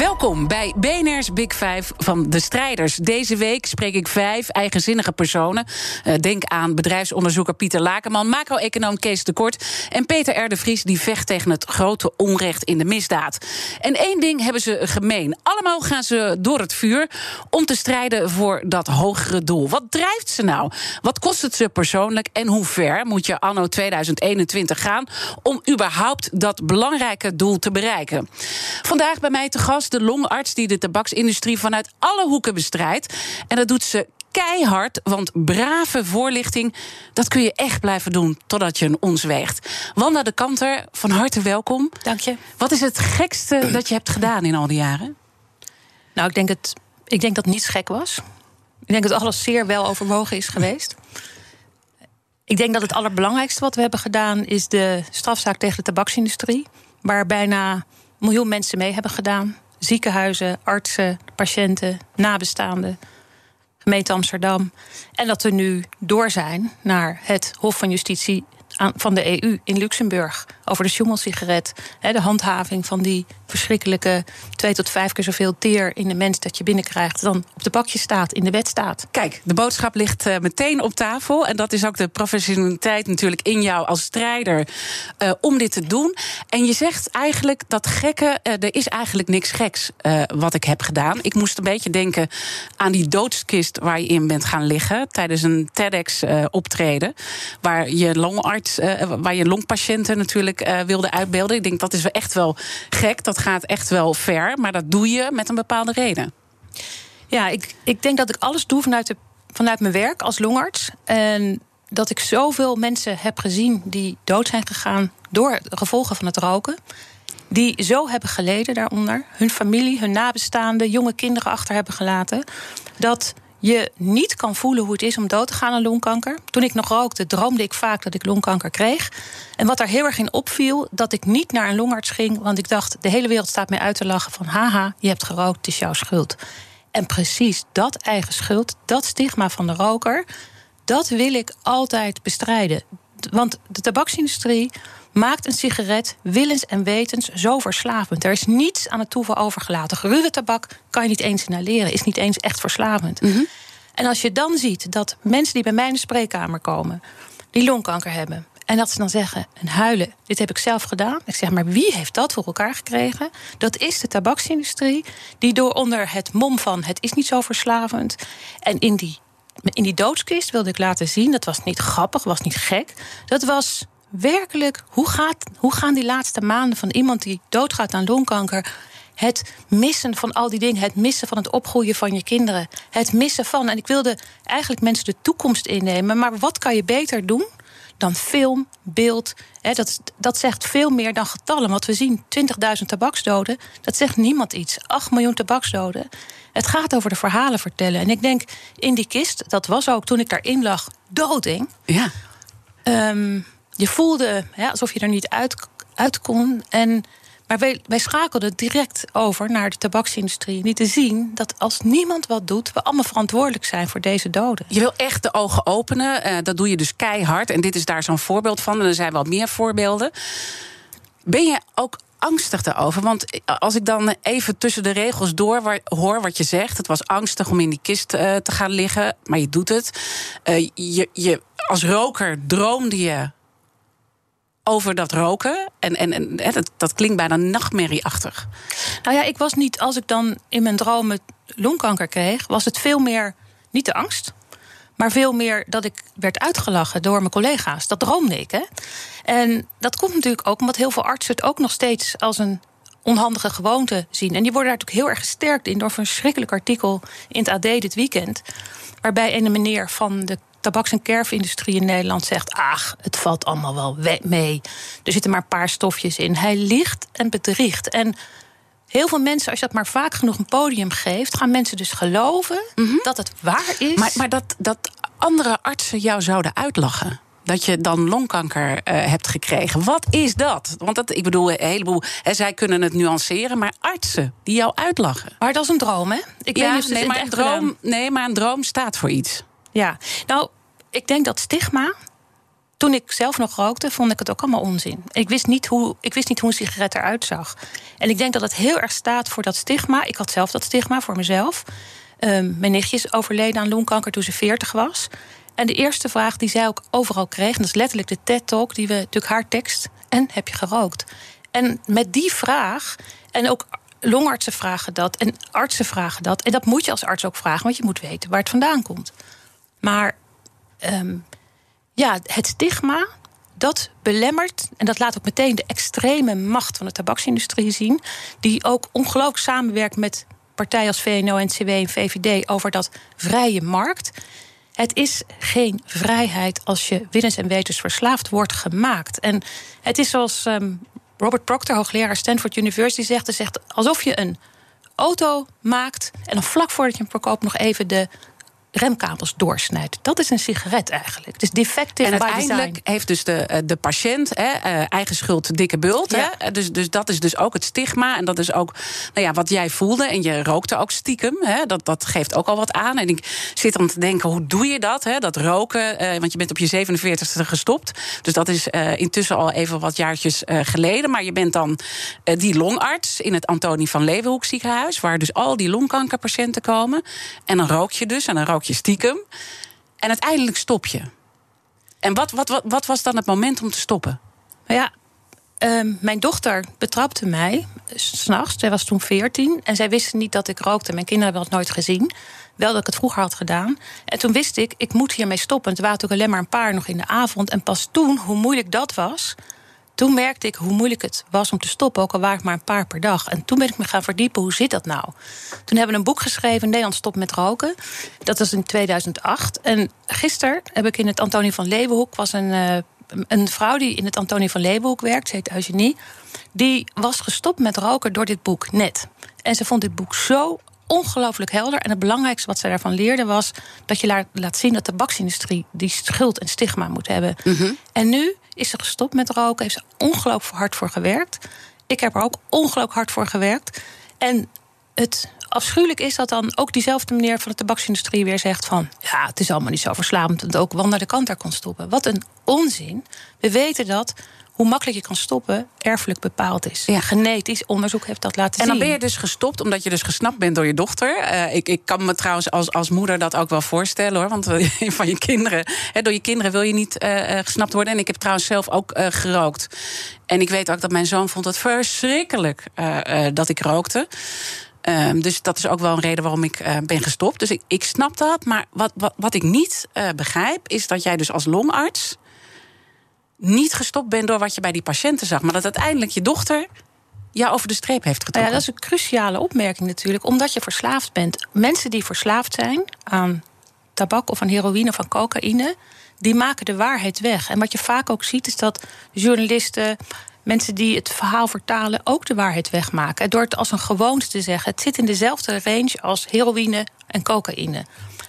Welkom bij BNR's Big Five van de strijders. Deze week spreek ik vijf eigenzinnige personen. Uh, denk aan bedrijfsonderzoeker Pieter Lakenman, macro-econoom Kees de Kort en Peter R. de Vries die vecht tegen het grote onrecht in de misdaad. En één ding hebben ze gemeen. Allemaal gaan ze door het vuur om te strijden voor dat hogere doel. Wat drijft ze nou? Wat kost het ze persoonlijk en hoe ver moet je anno 2021 gaan om überhaupt dat belangrijke doel te bereiken? Vandaag bij mij te gast de longarts die de tabaksindustrie vanuit alle hoeken bestrijdt. En dat doet ze keihard, want brave voorlichting, dat kun je echt blijven doen totdat je een ons weegt. Wanda de Kanter, van harte welkom. Dank je. Wat is het gekste dat je hebt gedaan in al die jaren? Nou, ik denk, het, ik denk dat niets gek was. Ik denk dat alles zeer wel overwogen is geweest. Ik denk dat het allerbelangrijkste wat we hebben gedaan is de strafzaak tegen de tabaksindustrie, waar bijna een miljoen mensen mee hebben gedaan ziekenhuizen, artsen, patiënten, nabestaanden, gemeente Amsterdam. En dat we nu door zijn naar het Hof van Justitie van de EU in Luxemburg over de Schummel-sigaret. De handhaving van die verschrikkelijke twee tot vijf keer zoveel teer in de mens dat je binnenkrijgt dan op de pakje staat, in de wet staat. Kijk, de boodschap ligt uh, meteen op tafel. En dat is ook de professionaliteit natuurlijk in jou als strijder uh, om dit te doen. En je zegt eigenlijk dat gekke, uh, er is eigenlijk niks geks wat ik heb gedaan. Ik moest een beetje denken aan die doodskist waar je in bent gaan liggen tijdens een TEDx-optreden. waar je longarts, waar je longpatiënten natuurlijk wilde uitbeelden. Ik denk dat is echt wel gek. Dat gaat echt wel ver, maar dat doe je met een bepaalde reden. Ja, ik, ik denk dat ik alles doe vanuit, de, vanuit mijn werk als longarts. En dat ik zoveel mensen heb gezien die dood zijn gegaan door gevolgen van het roken. Die zo hebben geleden daaronder. Hun familie, hun nabestaanden, jonge kinderen achter hebben gelaten. Dat je niet kan voelen hoe het is om dood te gaan aan longkanker. Toen ik nog rookte, droomde ik vaak dat ik longkanker kreeg. En wat daar heel erg in opviel, dat ik niet naar een longarts ging, want ik dacht: de hele wereld staat mij uit te lachen van haha, je hebt gerookt, het is jouw schuld. En precies dat eigen schuld, dat stigma van de roker, dat wil ik altijd bestrijden. Want de tabaksindustrie maakt een sigaret willens en wetens zo verslavend. Er is niets aan het toeval overgelaten. Geruwe tabak kan je niet eens inhaleren, is niet eens echt verslavend. Mm -hmm. En als je dan ziet dat mensen die bij mij in de spreekkamer komen, die longkanker hebben. En dat ze dan zeggen en huilen: Dit heb ik zelf gedaan. Ik zeg maar: wie heeft dat voor elkaar gekregen? Dat is de tabaksindustrie, die door onder het mom van het is niet zo verslavend. En in die, in die doodskist wilde ik laten zien: dat was niet grappig, was niet gek. Dat was werkelijk, hoe, gaat, hoe gaan die laatste maanden van iemand die doodgaat aan longkanker. Het missen van al die dingen, het missen van het opgroeien van je kinderen. Het missen van, en ik wilde eigenlijk mensen de toekomst innemen, maar wat kan je beter doen dan film, beeld? Hè, dat, dat zegt veel meer dan getallen. Wat we zien, 20.000 tabaksdoden, dat zegt niemand iets. 8 miljoen tabaksdoden. Het gaat over de verhalen vertellen. En ik denk, in die kist, dat was ook toen ik daarin lag, dooding. Ja. Um, je voelde ja, alsof je er niet uit, kon. En, maar wij, wij schakelden direct over naar de tabaksindustrie. Niet te zien dat als niemand wat doet, we allemaal verantwoordelijk zijn voor deze doden. Je wil echt de ogen openen. Uh, dat doe je dus keihard. En dit is daar zo'n voorbeeld van. En er zijn wel meer voorbeelden. Ben je ook angstig daarover? Want als ik dan even tussen de regels door hoor wat je zegt. Het was angstig om in die kist uh, te gaan liggen, maar je doet het. Je, je, als roker droomde je over dat roken. En, en, en dat, dat klinkt bijna nachtmerrieachtig. Nou ja, ik was niet, als ik dan in mijn dromen longkanker kreeg, was het veel meer niet de angst. Maar veel meer dat ik werd uitgelachen door mijn collega's. Dat droomde ik. Hè? En dat komt natuurlijk ook omdat heel veel artsen het ook nog steeds als een onhandige gewoonte zien. En die worden daar natuurlijk heel erg gesterkt in door een verschrikkelijk artikel in het AD dit weekend. Waarbij een meneer van de tabaks- en kerfindustrie in Nederland zegt: ach, het valt allemaal wel mee. Er zitten maar een paar stofjes in. Hij liegt en bedriegt. En heel veel mensen, als je dat maar vaak genoeg een podium geeft, gaan mensen dus geloven dat het waar is. Maar, maar dat, dat andere artsen jou zouden uitlachen. Dat je dan longkanker eh, hebt gekregen. Wat is dat? Want dat, ik bedoel, een heleboel. Hè, zij kunnen het nuanceren, maar artsen die jou uitlachen. Maar dat is een droom, hè? Ik ja, weet niet of ze nee, maar een droom, nee, maar een droom staat voor iets. Ja, nou, ik denk dat stigma. Toen ik zelf nog rookte, vond ik het ook allemaal onzin. Ik wist niet hoe, ik wist niet hoe een sigaret eruit zag. En ik denk dat het heel erg staat voor dat stigma. Ik had zelf dat stigma voor mezelf. Ehm, mijn nichtje is overleden aan longkanker toen ze 40 was. En de eerste vraag die zij ook overal kreeg, en dat is letterlijk de TED-talk, die we natuurlijk haar tekst. En heb je gerookt? En met die vraag, en ook longartsen vragen dat, en artsen vragen dat. En dat moet je als arts ook vragen, want je moet weten waar het vandaan komt. Maar ehm, ja, het stigma, dat belemmert, en dat laat ook meteen de extreme macht van de tabaksindustrie zien, die ook ongelooflijk samenwerkt met partijen als VNO, NCW en VVD over dat vrije markt. Het is geen vrijheid als je willens en wetens verslaafd wordt gemaakt. En het is zoals ehm, Robert Proctor, hoogleraar Stanford University, zegt: zegt alsof je een auto maakt en dan vlak voordat je hem verkoopt nog even de remkabels doorsnijdt. Dat is een sigaret eigenlijk. Het is defective En uiteindelijk design. heeft dus de, eh, de patiënt hè, eh, eigen schuld, dikke bult. Ja. Hè? Dus, dus dat is dus ook het stigma. En dat is ook nou ja, wat jij voelde. En je rookte ook stiekem. Hè? Dat, dat geeft ook al wat aan. En ik zit dan te denken, hoe doe je dat? Hè? Dat roken, eh, want je bent op je 47ste gestopt. Dus dat is eh, intussen al even wat jaartjes eh, geleden. Maar je bent dan eh, die longarts in het Antonie van Leeuwenhoek ziekenhuis... waar dus al die longkankerpatiënten komen. En dan rook je dus, en dan rook je stiekem. En uiteindelijk stop je. En wat, wat, wat, wat was dan het moment om te stoppen? Maar ja, ehm, mijn dochter betrapte mij s'nachts. Zij was toen 14 en zij wist niet dat ik rookte. Mijn kinderen hebben dat nooit gezien. Wel dat ik het vroeger had gedaan. En toen wist ik, ik moet hiermee stoppen. Het waren natuurlijk alleen maar een paar nog in de avond. En pas toen, hoe moeilijk dat was... toen merkte ik hoe moeilijk het was om te stoppen. Ook al waren het maar een paar per dag. En toen ben ik me gaan verdiepen, hoe zit dat nou? Toen hebben we een boek geschreven, Nederland stopt met roken. Dat was in 2008. En gisteren heb ik in het Antonie van Leeuwenhoek... was een, eh, een vrouw die in het Antonie van Leeuwenhoek werkt, ze heet Eugenie... die was gestopt met roken door dit boek, net. En ze vond dit boek zo ongelooflijk helder. En het belangrijkste wat zij daarvan leerde was... dat je laat, zien dat de tabaksindustrie die schuld en stigma moet hebben. En nu is ze gestopt met roken, heeft ze ongelooflijk hard voor gewerkt. Ik heb er ook ongelooflijk hard voor gewerkt. En het afschuwelijk is dat dan ook diezelfde meneer van de tabaksindustrie weer zegt van... ja, het is allemaal niet zo verslavend dat ook Wanda de Kanter kon stoppen. Wat een onzin. We weten dat hoe makkelijk je kan stoppen erfelijk bepaald is. Ja. Genetisch onderzoek heeft dat laten En dan zien. ben je dus gestopt omdat je dus gesnapt bent door je dochter. Eh, ik, ik kan me trouwens als, als moeder dat ook wel voorstellen hoor. Want eh, van je kinderen, door je kinderen wil je niet eh, gesnapt worden. En ik heb trouwens zelf ook gerookt. En ik weet ook dat mijn zoon vond het verschrikkelijk dat ik rookte. Ehm, dus dat is ook wel een reden waarom ik ben gestopt. Dus ik, ik snap dat. Maar wat, wat, wat ik niet begrijp, is dat jij dus als longarts niet gestopt bent door wat je bij die patiënten zag. Maar dat uiteindelijk je dochter jou over de streep heeft Nou getrokken. ja, dat is een cruciale opmerking natuurlijk, omdat je verslaafd bent. Mensen die verslaafd zijn aan tabak of aan heroïne of aan cocaïne, die maken de waarheid weg. En wat je vaak ook ziet, is dat journalisten, mensen die het verhaal vertalen, ook de waarheid wegmaken. En Door het als een gewoonte te zeggen: het zit in dezelfde range als heroïne en cocaïne.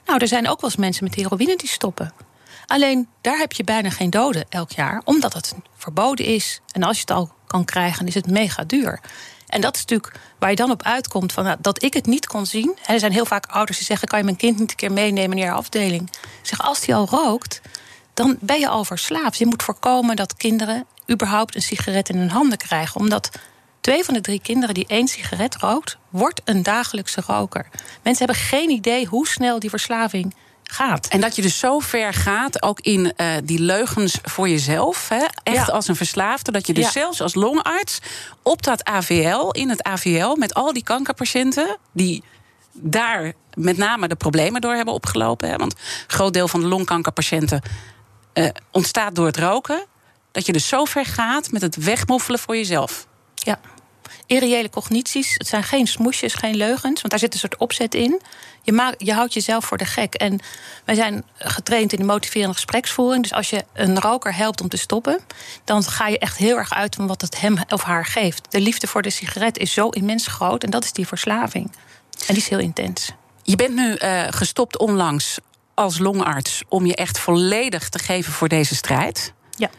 Nou, er zijn ook wel eens mensen met heroïne die stoppen. Alleen daar heb je bijna geen doden elk jaar, omdat het verboden is. En als je het al kan krijgen, is het mega duur. En dat is natuurlijk waar je dan op uitkomt van, nou, dat ik het niet kon zien. Er zijn heel vaak ouders die zeggen: kan je mijn kind niet een keer meenemen naar je afdeling? Zeg, als die al rookt, dan ben je al verslaafd. Je moet voorkomen dat kinderen überhaupt een sigaret in hun handen krijgen, omdat Twee van de drie kinderen die één sigaret rookt, wordt een dagelijkse roker. Mensen hebben geen idee hoe snel die verslaving gaat. En dat je dus zo ver gaat, ook in eh, die leugens voor jezelf. Hè? Echt Ja. als een verslaafde. Dat je dus Ja. zelfs als longarts op dat AVL, in het AVL, met al die kankerpatiënten. die daar met name de problemen door hebben opgelopen. Hè? Want een groot deel van de longkankerpatiënten eh, ontstaat door het roken. Dat je dus zo ver gaat met het wegmoffelen voor jezelf. Ja. Irreële cognities. Het zijn geen smoesjes, geen leugens, want daar zit een soort opzet in. Je, maakt, je houdt jezelf voor de gek. En wij zijn getraind in de motiverende gespreksvoering. Dus als je een roker helpt om te stoppen, dan ga je echt heel erg uit van wat het hem of haar geeft. De liefde voor de sigaret is zo immens groot en dat is die verslaving. En die is heel intens. Je bent nu uh, gestopt onlangs als longarts om je echt volledig te geven voor deze strijd. Ja.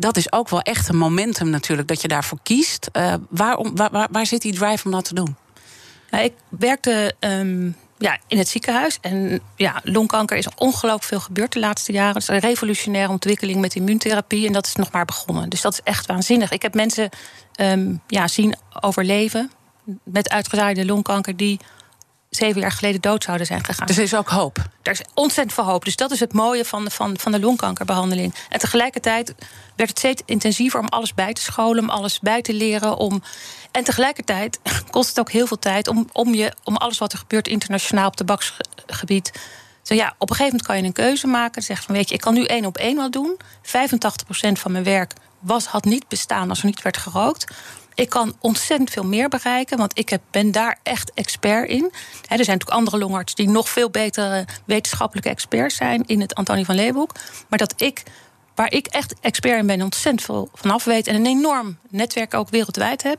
Dat is ook wel echt een momentum natuurlijk dat je daarvoor kiest. Uh, waarom, waar, waar, waar, zit die drive om dat te doen? Ik werkte um, ja, in het ziekenhuis. En ja, longkanker is ongelooflijk veel gebeurd de laatste jaren. Het is een revolutionaire ontwikkeling met immuuntherapie. En dat is nog maar begonnen. Dus dat is echt waanzinnig. Ik heb mensen um, ja, zien overleven met uitgezaaide longkanker die zeven jaar geleden dood zouden zijn gegaan. Dus er is ook hoop? Er is ontzettend veel hoop. Dus dat is het mooie van de, van, van de longkankerbehandeling. En tegelijkertijd werd het steeds intensiever om alles bij te scholen, om alles bij te leren. Om, en tegelijkertijd kost het ook heel veel tijd om, om, je, om alles wat er gebeurt internationaal op tabaksgebied. Zo ja, op een gegeven moment kan je een keuze maken. Zeg van weet je, ik kan nu één op één wat doen. 85% van mijn werk was, had niet bestaan als er niet werd gerookt. Ik kan ontzettend veel meer bereiken, want ik heb, ben daar echt expert in. er zijn natuurlijk andere longarts die nog veel betere wetenschappelijke experts zijn in het Antonie van Leeuwenhoek. Maar dat ik, waar ik echt expert in ben, ontzettend veel vanaf weet en een enorm netwerk ook wereldwijd heb.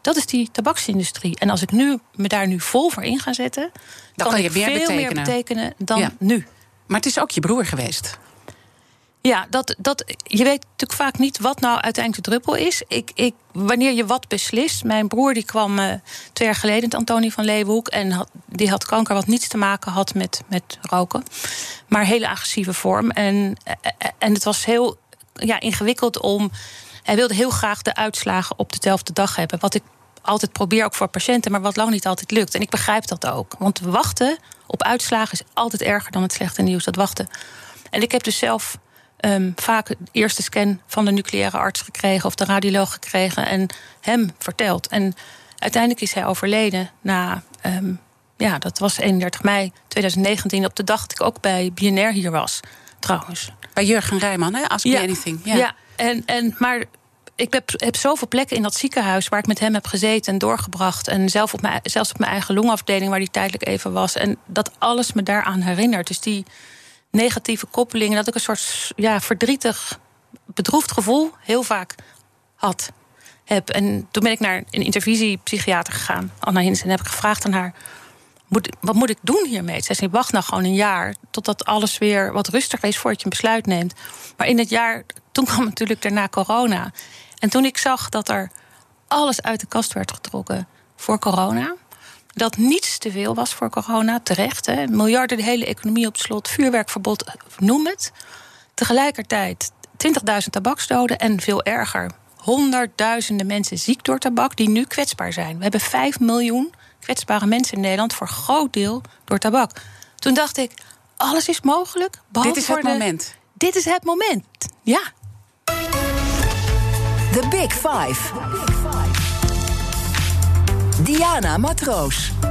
Dat is die tabaksindustrie. En als ik nu me daar nu vol voor in ga zetten, dan kan, je ik veel betekenen. meer betekenen dan nu. Maar het is ook je broer geweest. Ja, dat, dat, je weet natuurlijk vaak niet wat nou uiteindelijk de druppel is. Ik, ik, wanneer je wat beslist. Mijn broer die kwam uh, twee jaar geleden, Antonie van Leeuwenhoek. En die had kanker wat niets te maken had met, met roken. Maar hele agressieve vorm. En, eh, eh, en het was heel ja, ingewikkeld om. Hij wilde heel graag de uitslagen op dezelfde dag hebben. Wat ik altijd probeer ook voor patiënten, maar wat lang niet altijd lukt. En ik begrijp dat ook. Want wachten op uitslagen is altijd erger dan het slechte nieuws. Dat wachten. En ik heb dus zelf um, vaak de eerste scan van de nucleaire arts gekregen of de radioloog gekregen en hem verteld. En uiteindelijk is hij overleden na, um, ja, dat was 31 mei 2019, op de dag dat ik ook bij BNR hier was, trouwens. Bij Jurgen Rijman, hè? Ask ja. anything. Ja, ja en, en, maar ik heb, heb zoveel plekken in dat ziekenhuis waar ik met hem heb gezeten en doorgebracht. En zelf op mijn, zelfs op mijn eigen longafdeling, waar hij tijdelijk even was. En dat alles me daaraan herinnert. Dus die negatieve koppelingen. Dat ik een soort ja, verdrietig, bedroefd gevoel heel vaak had. Heb. En toen ben ik naar een intervisiepsychiater gegaan, Anna Hins, en heb ik gevraagd aan haar: moet, wat moet ik doen hiermee? Zij zei: wacht nou gewoon een jaar totdat alles weer wat rustiger is voordat je een besluit neemt. Maar in het jaar, toen kwam natuurlijk daarna corona. En toen ik zag dat er alles uit de kast werd getrokken voor corona dat niets te veel was voor corona, terecht. Hè. Miljarden, de hele economie op slot, vuurwerkverbod, noem het. Tegelijkertijd 20.000 tabaksdoden en veel erger. Honderdduizenden mensen ziek door tabak die nu kwetsbaar zijn. We hebben 5 miljoen kwetsbare mensen in Nederland, voor groot deel door tabak. Toen dacht ik, alles is mogelijk. Dit is het moment. Dit is het moment, ja. The Big Five. Diana Matroos.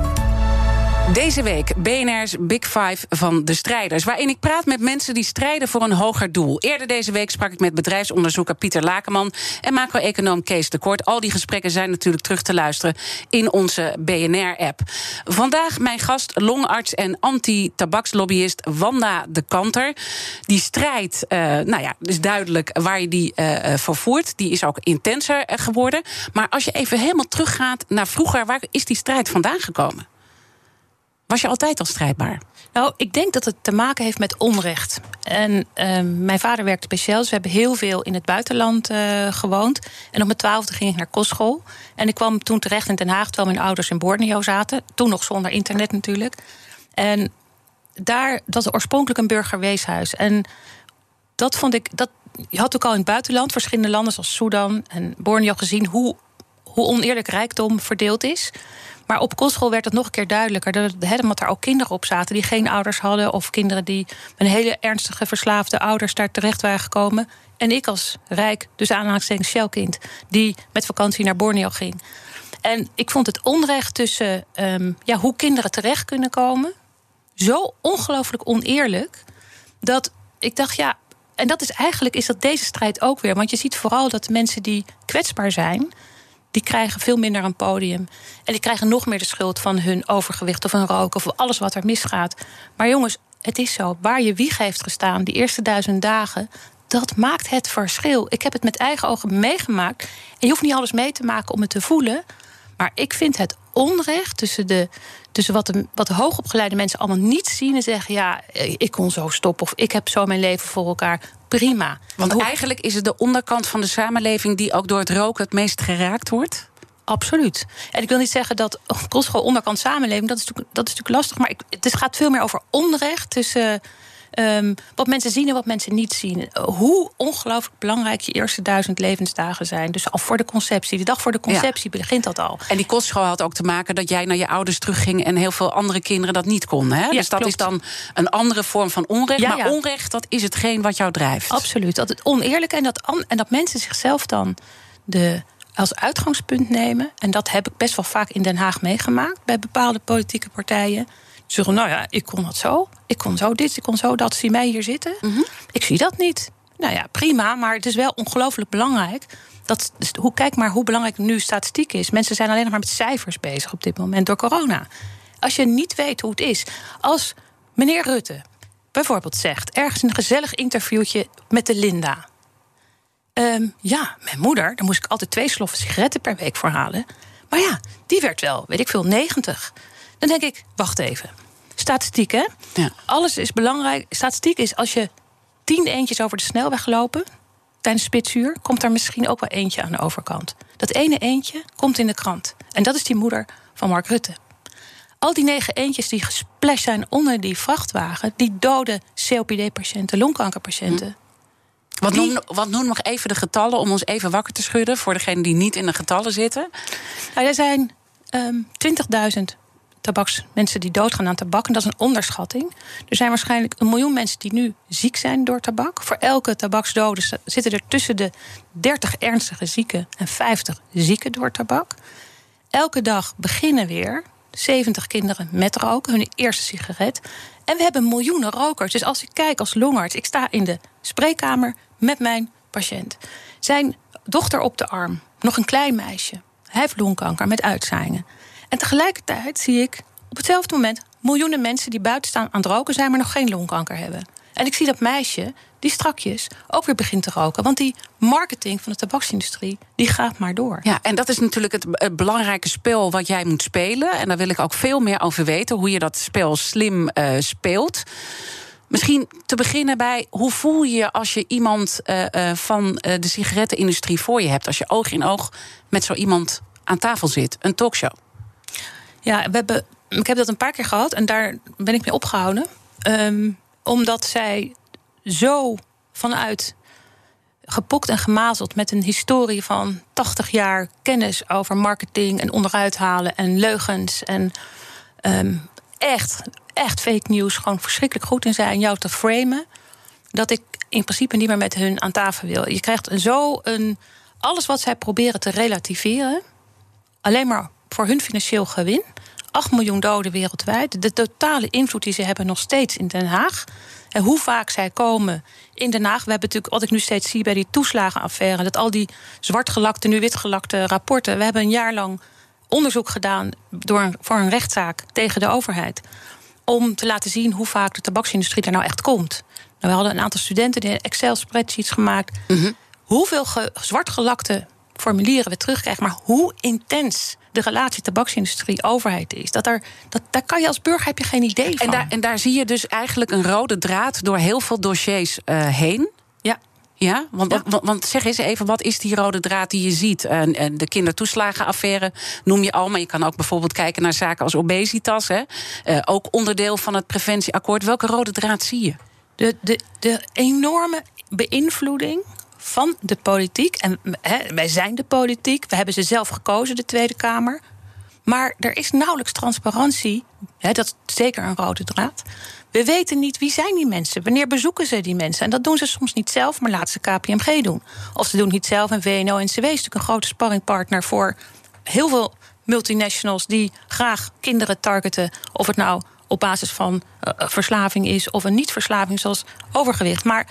Deze week BNR's Big Five van de strijders. Waarin ik praat met mensen die strijden voor een hoger doel. Eerder deze week sprak ik met bedrijfsonderzoeker Pieter Lakenman en macro-econoom Kees de Kort. Al die gesprekken zijn natuurlijk terug te luisteren in onze BNR-app. Vandaag mijn gast, longarts en anti-tabakslobbyist Wanda de Kanter. Die strijd, uh, nou ja, is duidelijk waar je die uh, voor voert. Die is ook intenser geworden. Maar als je even helemaal teruggaat naar vroeger, waar is die strijd vandaan gekomen? Was je altijd al strijdbaar? Nou, ik denk dat het te maken heeft met onrecht. En uh, mijn vader werkte bij Shell. We hebben heel veel in het buitenland uh, gewoond. En op mijn twaalfde ging ik naar kostschool. En ik kwam toen terecht in Den Haag, terwijl mijn ouders in Borneo zaten. Toen nog zonder internet natuurlijk. En daar, dat oorspronkelijk een burgerweeshuis. En dat vond ik, dat, je had ook al in het buitenland, verschillende landen zoals Sudan en Borneo gezien hoe, hoe oneerlijk rijkdom verdeeld is. Maar op kostschool werd het nog een keer duidelijker. Dat, omdat er ook kinderen op zaten die geen ouders hadden. Of kinderen die met hele ernstige verslaafde ouders daar terecht waren gekomen. En ik als rijk, dus aanhalingstekens Shellkind, die met vakantie naar Borneo ging. En ik vond het onrecht tussen um, ja, hoe kinderen terecht kunnen komen. Zo ongelooflijk oneerlijk. Dat ik dacht, ja, en dat is eigenlijk is dat deze strijd ook weer. Want je ziet vooral dat mensen die kwetsbaar zijn die krijgen veel minder een podium. En die krijgen nog meer de schuld van hun overgewicht of hun roken of alles wat er misgaat. Maar jongens, het is zo. Waar je wieg heeft gestaan die eerste duizend dagen, dat maakt het verschil. Ik heb het met eigen ogen meegemaakt. En je hoeft niet alles mee te maken om het te voelen. Maar ik vind het onrecht tussen, de, tussen wat, de, wat de hoogopgeleide mensen allemaal niet zien en zeggen: ja, ik kon zo stoppen of ik heb zo mijn leven voor elkaar. Prima. Want eigenlijk is het de onderkant van de samenleving die ook door het roken het meest geraakt wordt? Absoluut. En ik wil niet zeggen dat kostschool onderkant samenleving, dat is natuurlijk, dat is natuurlijk lastig. Maar ik, het gaat veel meer over onrecht tussen Um, wat mensen zien en wat mensen niet zien. Hoe ongelooflijk belangrijk je eerste duizend levensdagen zijn. Dus al voor de conceptie. De dag voor de conceptie begint dat al. En die kostschool had ook te maken dat jij naar je ouders terugging... en heel veel andere kinderen dat niet konden. Hè? dus dat is dan een andere vorm van onrecht. Ja, maar onrecht, dat is hetgeen wat jou drijft. Absoluut. Dat het oneerlijk en dat, en dat mensen zichzelf dan... de als uitgangspunt nemen. En dat heb ik best wel vaak in Den Haag meegemaakt bij bepaalde politieke partijen. Zeggen, nou ja, ik kon dat zo. Ik kon zo dit, ik kon zo dat. Zie mij hier zitten. Mhm. Ik zie dat niet. Nou ja, prima, maar het is wel ongelooflijk belangrijk. Dat, hoe, kijk maar hoe belangrijk nu statistiek is. Mensen zijn alleen nog maar met cijfers bezig op dit moment door corona. Als je niet weet hoe het is. Als meneer Rutte bijvoorbeeld zegt, ergens een gezellig interviewtje met de Linda. Ehm, ja, mijn moeder, daar moest ik altijd twee sloffen sigaretten per week voor halen. Maar ja, die werd wel, weet ik veel, 90. Dan denk ik, wacht even. Statistiek, hè? Ja. Alles is belangrijk. Statistiek is als je tien eentjes over de snelweg lopen tijdens spitsuur, komt er misschien ook wel eentje aan de overkant. Dat ene eentje komt in de krant. En dat is die moeder van Mark Rutte. Al die negen eentjes die gesplashed zijn onder die vrachtwagen, die dode COPD-patiënten, longkankerpatiënten. Hm. Wat, noem, wat noem nog even de getallen om ons even wakker te schudden voor degenen die niet in de getallen zitten? Nou, er zijn um, ehm, 20.000 tabaks, mensen die doodgaan aan tabak. En dat is een onderschatting. Er zijn waarschijnlijk een miljoen mensen die nu ziek zijn door tabak. Voor elke tabaksdode zitten er tussen de 30 ernstige zieken en 50 zieken door tabak. Elke dag beginnen weer 70 kinderen met roken, hun eerste sigaret. En we hebben miljoenen rokers. Dus als ik kijk als longarts, ik sta in de spreekkamer met mijn patiënt. Zijn dochter op de arm, nog een klein meisje. Hij heeft longkanker met uitzaaiingen. En tegelijkertijd zie ik op hetzelfde moment miljoenen mensen die buiten staan aan het roken zijn, maar nog geen longkanker hebben. En ik zie dat meisje die strakjes ook weer begint te roken. Want die marketing van de tabaksindustrie, die gaat maar door. Ja, en dat is natuurlijk het, belangrijke spel wat jij moet spelen. En daar wil ik ook veel meer over weten, hoe je dat spel slim uh, speelt. Misschien te beginnen bij hoe voel je als je iemand uh, uh, van de sigarettenindustrie voor je hebt? Als je oog in oog met zo iemand aan tafel zit, een talkshow. Ja, we hebben, ik heb dat een paar keer gehad en daar ben ik mee opgehouden. Um, omdat zij zo vanuit gepokt en gemazeld met een historie van 80 jaar kennis over marketing en onderuit halen en leugens en um, echt, echt fake news, gewoon verschrikkelijk goed in zijn jou te framen. Dat ik in principe niet meer met hun aan tafel wil. Je krijgt zo een. Alles wat zij proberen te relativeren, alleen maar voor hun financieel gewin. 8 miljoen doden wereldwijd. De totale invloed die ze hebben nog steeds in Den Haag. En hoe vaak zij komen in Den Haag. We hebben natuurlijk, wat ik nu steeds zie bij die toeslagenaffaire... dat al die zwartgelakte, nu witgelakte rapporten... we hebben een jaar lang onderzoek gedaan door voor een rechtszaak tegen de overheid... om te laten zien hoe vaak de tabaksindustrie daar nou echt komt. Nou, we hadden een aantal studenten die Excel-spreadsheets gemaakt... Mhm. Hoeveel zwartgelakte formulieren we terugkrijgen, maar hoe intens de relatie tabaksindustrie-overheid is. Dat er, dat, daar kan je als burger heb je geen idee van. En daar, en daar zie je dus eigenlijk een rode draad door heel veel dossiers uh, heen. Ja. Ja, want, Want, zeg eens even, wat is die rode draad die je ziet? Uh, de kindertoeslagenaffaire noem je al, maar je kan ook bijvoorbeeld kijken naar zaken als obesitas. Hè? Uh, ook onderdeel van het preventieakkoord. Welke rode draad zie je? De, de, de enorme beïnvloeding van de politiek. En wij zijn de politiek, we hebben ze zelf gekozen, de Tweede Kamer. Maar er is nauwelijks transparantie. dat is zeker een rode draad. We weten niet wie zijn die mensen. Wanneer bezoeken ze die mensen? En dat doen ze soms niet zelf, maar laten ze KPMG doen. Of ze doen het niet zelf en VNO-NCW is natuurlijk een grote sparringpartner voor heel veel multinationals die graag kinderen targeten. Of het nou op basis van uh, verslaving is of een niet-verslaving, zoals overgewicht. Maar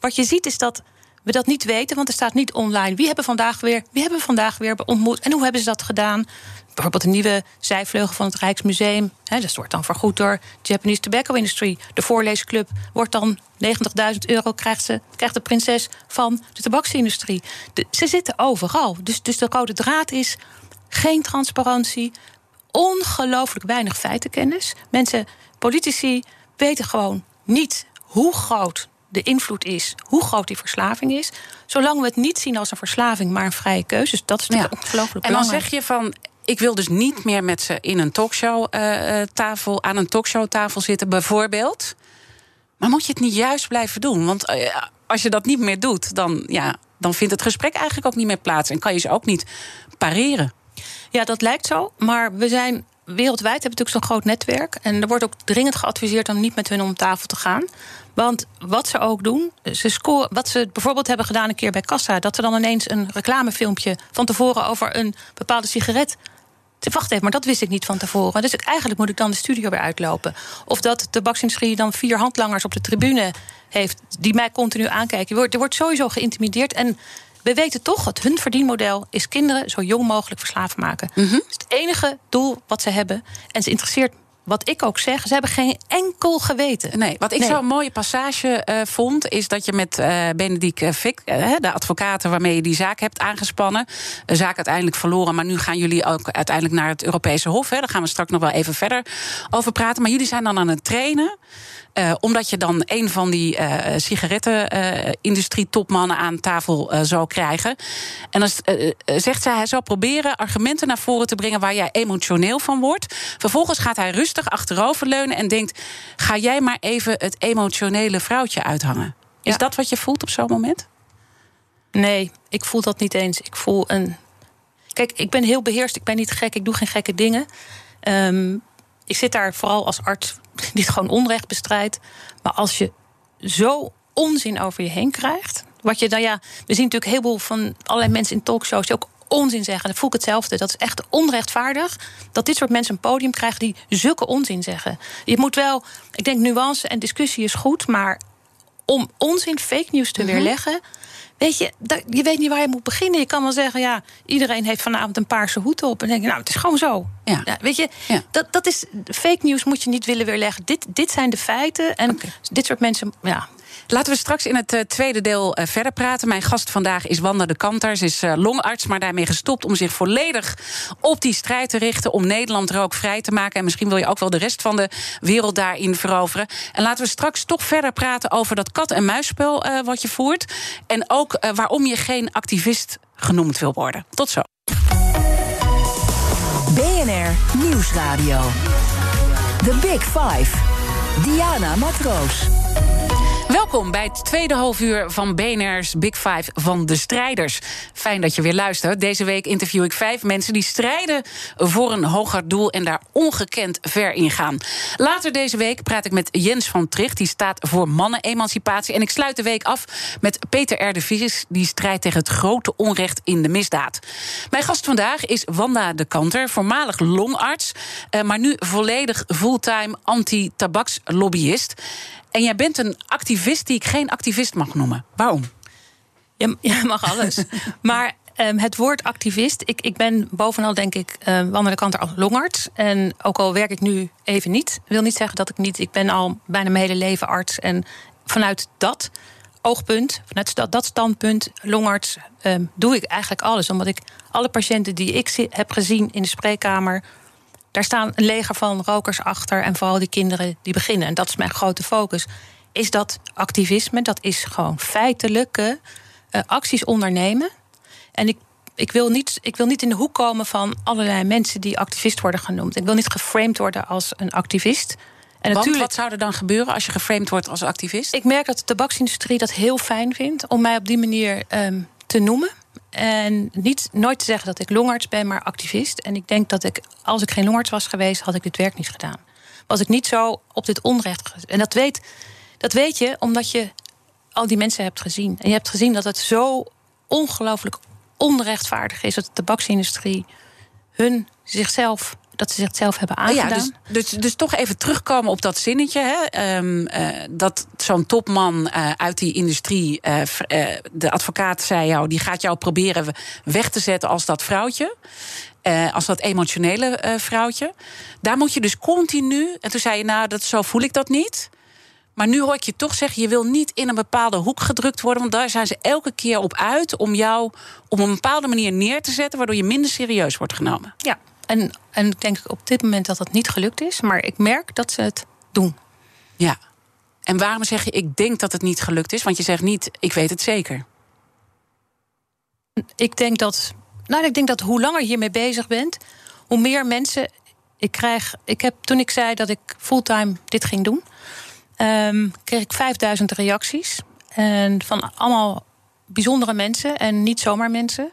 wat je ziet is dat we dat niet weten, want er staat niet online. Wie hebben vandaag weer, wie hebben vandaag weer ontmoet en hoe hebben ze dat gedaan? Bijvoorbeeld een nieuwe zijvleugel van het Rijksmuseum. Hè, dat wordt dan vergoed door Japanese Tobacco Industry. De voorleesclub wordt dan 90.000 euro krijgt, ze, krijgt de prinses van de tabaksindustrie. De, ze zitten overal. Dus, dus de rode draad is geen transparantie, ongelooflijk weinig feitenkennis. Mensen, politici weten gewoon niet hoe groot de invloed is, hoe groot die verslaving is. Zolang we het niet zien als een verslaving, maar een vrije keuze. Dus dat is natuurlijk ja. ongelooflijk En dan zeg je van, ik wil dus niet meer met ze in een talkshow uh, tafel, aan een talkshowtafel zitten, bijvoorbeeld. Maar moet je het niet juist blijven doen? Want uh, als je dat niet meer doet, dan, ja, dan vindt het gesprek eigenlijk ook niet meer plaats. En kan je ze ook niet pareren. Ja, dat lijkt zo. Maar we zijn wereldwijd hebben natuurlijk zo'n groot netwerk. En er wordt ook dringend geadviseerd om niet met hun om tafel te gaan. Want wat ze ook doen, ze scoren, wat ze bijvoorbeeld hebben gedaan een keer bij Kassa, dat ze dan ineens een reclamefilmpje van tevoren over een bepaalde sigaret Wacht even, maar dat wist ik niet van tevoren. Dus eigenlijk moet ik dan de studio weer uitlopen. Of dat de tabaksindustrie dan vier handlangers op de tribune heeft... die mij continu aankijken. Er wordt, er wordt sowieso geïntimideerd. En we weten toch, dat hun verdienmodel is kinderen zo jong mogelijk verslaafd maken. Mhm. Dat is het enige doel wat ze hebben. En ze interesseert wat ik ook zeg, ze hebben geen enkel geweten. Nee, wat ik Nee. zo'n mooie passage eh, vond, is dat je met eh Benedict Fick, eh, de advocaten waarmee je die zaak hebt aangespannen, de zaak uiteindelijk verloren, maar nu gaan jullie ook uiteindelijk naar het Europese Hof. Hè. Daar gaan we straks nog wel even verder over praten. Maar jullie zijn dan aan het trainen. Eh, omdat je dan een van die eh sigaretten-industrie-topmannen aan tafel eh, zou krijgen. En dan zegt zij, hij zal proberen argumenten naar voren te brengen waar jij emotioneel van wordt. Vervolgens gaat hij rustig achteroverleunen en denkt: ga jij maar even het emotionele vrouwtje uithangen. Is Ja. dat wat je voelt op zo'n moment? Nee, ik voel dat niet eens. Ik voel een. Kijk, ik ben heel beheerst. Ik ben niet gek. Ik doe geen gekke dingen. Ehm, ik zit daar vooral als arts die het gewoon onrecht bestrijdt. Maar als je zo onzin over je heen krijgt. Wat je dan ja. We zien natuurlijk heel veel van allerlei mensen in talkshows die ook onzin zeggen. Dan voel ik hetzelfde. Dat is echt onrechtvaardig dat dit soort mensen een podium krijgen die zulke onzin zeggen. Je moet wel. Ik denk nuance en discussie is goed, maar om onzin, fake news te weerleggen. Weet je, dat- je weet niet waar je moet beginnen. Je kan wel zeggen, ja, iedereen heeft vanavond een paarse hoed op. En dan denk je, nou, het is gewoon zo. Ja. weet je, Ja. dat, dat is fake news moet je niet willen weerleggen. Dit, dit zijn de feiten. En dit soort mensen, ja, Laten we straks in het eh, tweede deel eh, verder praten. Mijn gast vandaag is Wanda de Kanter. Ze is eh, longarts, maar daarmee gestopt om zich volledig op die strijd te richten. Om Nederland rookvrij te maken. En misschien wil je ook wel de rest van de wereld daarin veroveren. En laten we straks toch verder praten over dat kat-en-muisspel eh, wat je voert. En ook waarom je geen activist genoemd wil worden. Tot zo. BNR Nieuwsradio. The Big Five. Diana Matroos. Welkom bij het tweede halfuur van BNR's Big Five van de strijders. Fijn dat je weer luistert. Deze week interview ik vijf mensen die strijden voor een hoger doel en daar ongekend ver in gaan. Later deze week praat ik met Jens van Tricht, die staat voor mannen-emancipatie. En ik sluit de week af met Peter R. de Vries, die strijdt tegen het grote onrecht in de misdaad. Mijn gast vandaag is Wanda de Kanter, voormalig longarts, eh, maar nu volledig fulltime anti-tabakslobbyist. En jij bent een activist die ik geen activist mag noemen. Waarom? je, je mag alles. maar ehm, het woord activist, ik, ik ben bovenal denk ik uh, Wanda de Kanter als longarts. En ook al werk ik nu even niet, wil niet zeggen dat ik niet... Ik ben al bijna mijn hele leven arts. En vanuit dat oogpunt, vanuit dat, dat standpunt, longarts, ehm, doe ik eigenlijk alles. Omdat ik alle patiënten die ik zi- heb gezien in de spreekkamer... daar staan een leger van rokers achter en vooral die kinderen die beginnen. En dat is mijn grote focus. Is dat activisme? Dat is gewoon feitelijke eh, acties ondernemen. En ik, ik, wil niet, ik wil niet in de hoek komen van allerlei mensen die activist worden genoemd. Ik wil niet geframed worden als een activist. En Want natuurlijk, wat zou er dan gebeuren als je geframed wordt als activist? ik merk dat de tabaksindustrie dat heel fijn vindt om mij op die manier ehm, te noemen. En niet, nooit te zeggen dat ik longarts ben, maar activist. En ik denk dat ik, als ik geen longarts was geweest, had ik dit werk niet gedaan. Was ik niet zo op dit onrecht. En dat weet, dat weet je omdat je al die mensen hebt gezien. En je hebt gezien dat het zo ongelooflijk onrechtvaardig is dat de tabaksindustrie hun zichzelf dat ze zichzelf hebben Oh aangedaan. ja, dus, dus, dus toch even terugkomen op dat zinnetje. Hè? Ehm, eh, dat zo'n topman eh, uit die industrie, eh, de advocaat zei jou, die gaat jou proberen weg te zetten als dat vrouwtje. Als dat emotionele vrouwtje. Daar moet je dus continu. En toen zei je, nou, dat, zo voel ik dat niet. Maar nu hoor ik je toch zeggen, je wil niet in een bepaalde hoek gedrukt worden. Want daar zijn ze elke keer op uit om jou op een bepaalde manier neer te zetten, waardoor je minder serieus wordt genomen. Ja, en, en ik denk op dit moment dat dat niet gelukt is. Maar ik merk dat ze het doen. Ja. En waarom zeg je, ik denk dat het niet gelukt is? Want je zegt niet, ik weet het zeker. Ik denk dat, nou, ik denk dat hoe langer je hiermee bezig bent, hoe meer mensen. Ik krijg, ik heb toen ik zei dat ik fulltime dit ging doen, ehm, kreeg ik 5000 reacties. En van allemaal bijzondere mensen en niet zomaar mensen.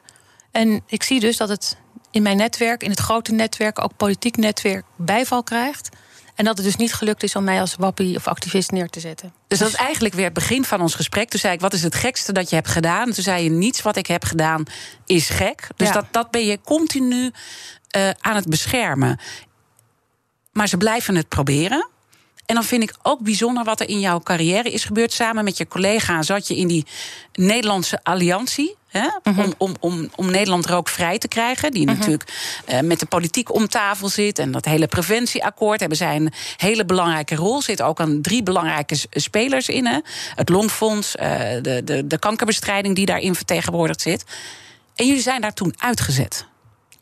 En ik zie dus dat het in mijn netwerk, in het grote netwerk, ook politiek netwerk, bijval krijgt. En dat het dus niet gelukt is om mij als wappie of activist neer te zetten. Dus dat is eigenlijk weer het begin van ons gesprek. Toen zei ik, wat is het gekste dat je hebt gedaan? En toen zei je, niets wat ik heb gedaan is gek. Dus Ja. dat, dat ben je continu eh, aan het beschermen. Maar ze blijven het proberen. En dan vind ik ook bijzonder wat er in jouw carrière is gebeurd. Samen met je collega zat je in die Nederlandse alliantie. Hè, om, om, om, om Nederland rookvrij te krijgen. Die natuurlijk eh, met de politiek om tafel zit. En dat hele preventieakkoord hebben zij een hele belangrijke rol. Zitten ook aan drie belangrijke spelers in. Hè. Het Longfonds, eh, de, de, de kankerbestrijding die daarin vertegenwoordigd zit. En jullie zijn daar toen uitgezet.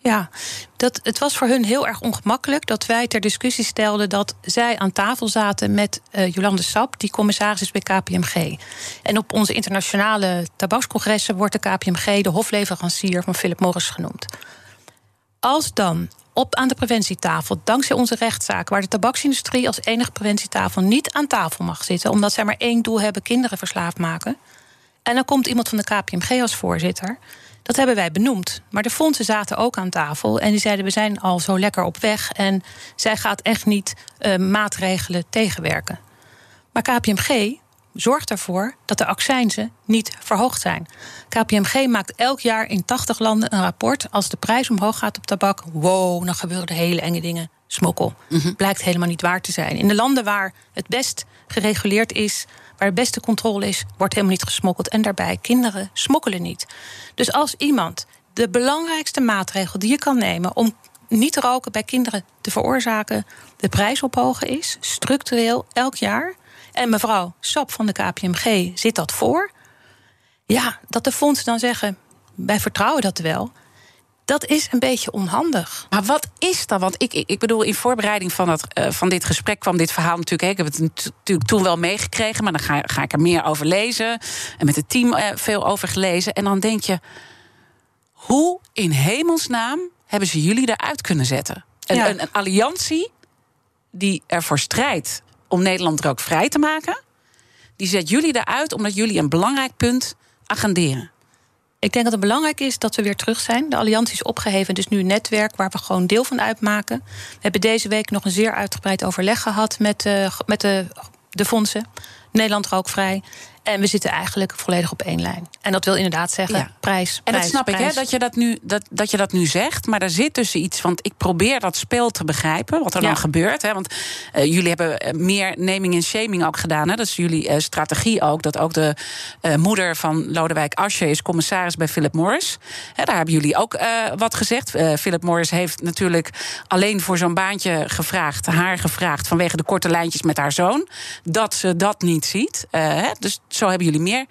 Ja, dat, het was voor hun heel erg ongemakkelijk dat wij ter discussie stelden dat zij aan tafel zaten met eh, Jolande Sap, die commissaris is bij KPMG. En op onze internationale tabakscongressen wordt de KPMG de hofleverancier van Philip Morris genoemd. Als dan op aan de preventietafel, dankzij onze rechtszaak, waar de tabaksindustrie als enige preventietafel niet aan tafel mag zitten, omdat zij maar één doel hebben: kinderen verslaafd maken. En dan komt iemand van de KPMG als voorzitter. Dat hebben wij benoemd. Maar de fondsen zaten ook aan tafel. En die zeiden: we zijn al zo lekker op weg. En zij gaat echt niet eh, maatregelen tegenwerken. Maar KPMG zorgt ervoor dat de accijnzen niet verhoogd zijn. KPMG maakt elk jaar in 80 landen een rapport. Als de prijs omhoog gaat op tabak, wow, dan gebeuren er hele enge dingen. Smokkel. Blijkt helemaal niet waar te zijn. In de landen waar het best gereguleerd is, waar de beste controle is, wordt helemaal niet gesmokkeld. En daarbij, kinderen smokkelen niet. Dus als iemand de belangrijkste maatregel die je kan nemen om niet roken bij kinderen te veroorzaken, de prijs ophogen is, structureel elk jaar. En mevrouw Sap van de KPMG zit dat voor. Ja, dat de fondsen dan zeggen: wij vertrouwen dat wel. Dat is een beetje onhandig. Maar wat is dat? Want ik, ik, bedoel, in voorbereiding van, dat, eh, van dit gesprek kwam dit verhaal natuurlijk. Hè, ik heb het nat- natuurlijk toen wel meegekregen, maar dan ga, ga ik er meer over lezen. En met het team eh, veel over gelezen. En dan denk je, hoe in hemelsnaam hebben ze jullie eruit kunnen zetten? Een, Ja. een, een alliantie die ervoor strijdt om Nederland rookvrij te maken. Die zet jullie eruit omdat jullie een belangrijk punt agenderen. Ik denk dat het belangrijk is dat we weer terug zijn. De alliantie is opgeheven, is nu een netwerk waar we gewoon deel van uitmaken. We hebben deze week nog een zeer uitgebreid overleg gehad met, eh, met de, de fondsen. Nederland rookvrij. En we zitten eigenlijk volledig op één lijn. En dat wil inderdaad zeggen, Ja. prijs, En prijs, dat snap ik, hè, dat je dat, nu, dat, dat je dat nu zegt. Maar daar zit tussen iets. Want ik probeer dat spel te begrijpen. Wat er Ja. dan gebeurt. Hè, want eh, jullie hebben eh, meer naming en shaming ook gedaan. Hè, dat is jullie eh, strategie ook. Dat ook de moeder van Lodewijk Asscher is commissaris bij Philip Morris. Hè, daar hebben jullie ook wat gezegd. Philip Morris heeft natuurlijk alleen voor zo'n baantje gevraagd. Haar gevraagd vanwege de korte lijntjes met haar zoon. Dat ze dat niet ziet. Hè, dus zo hebben jullie meer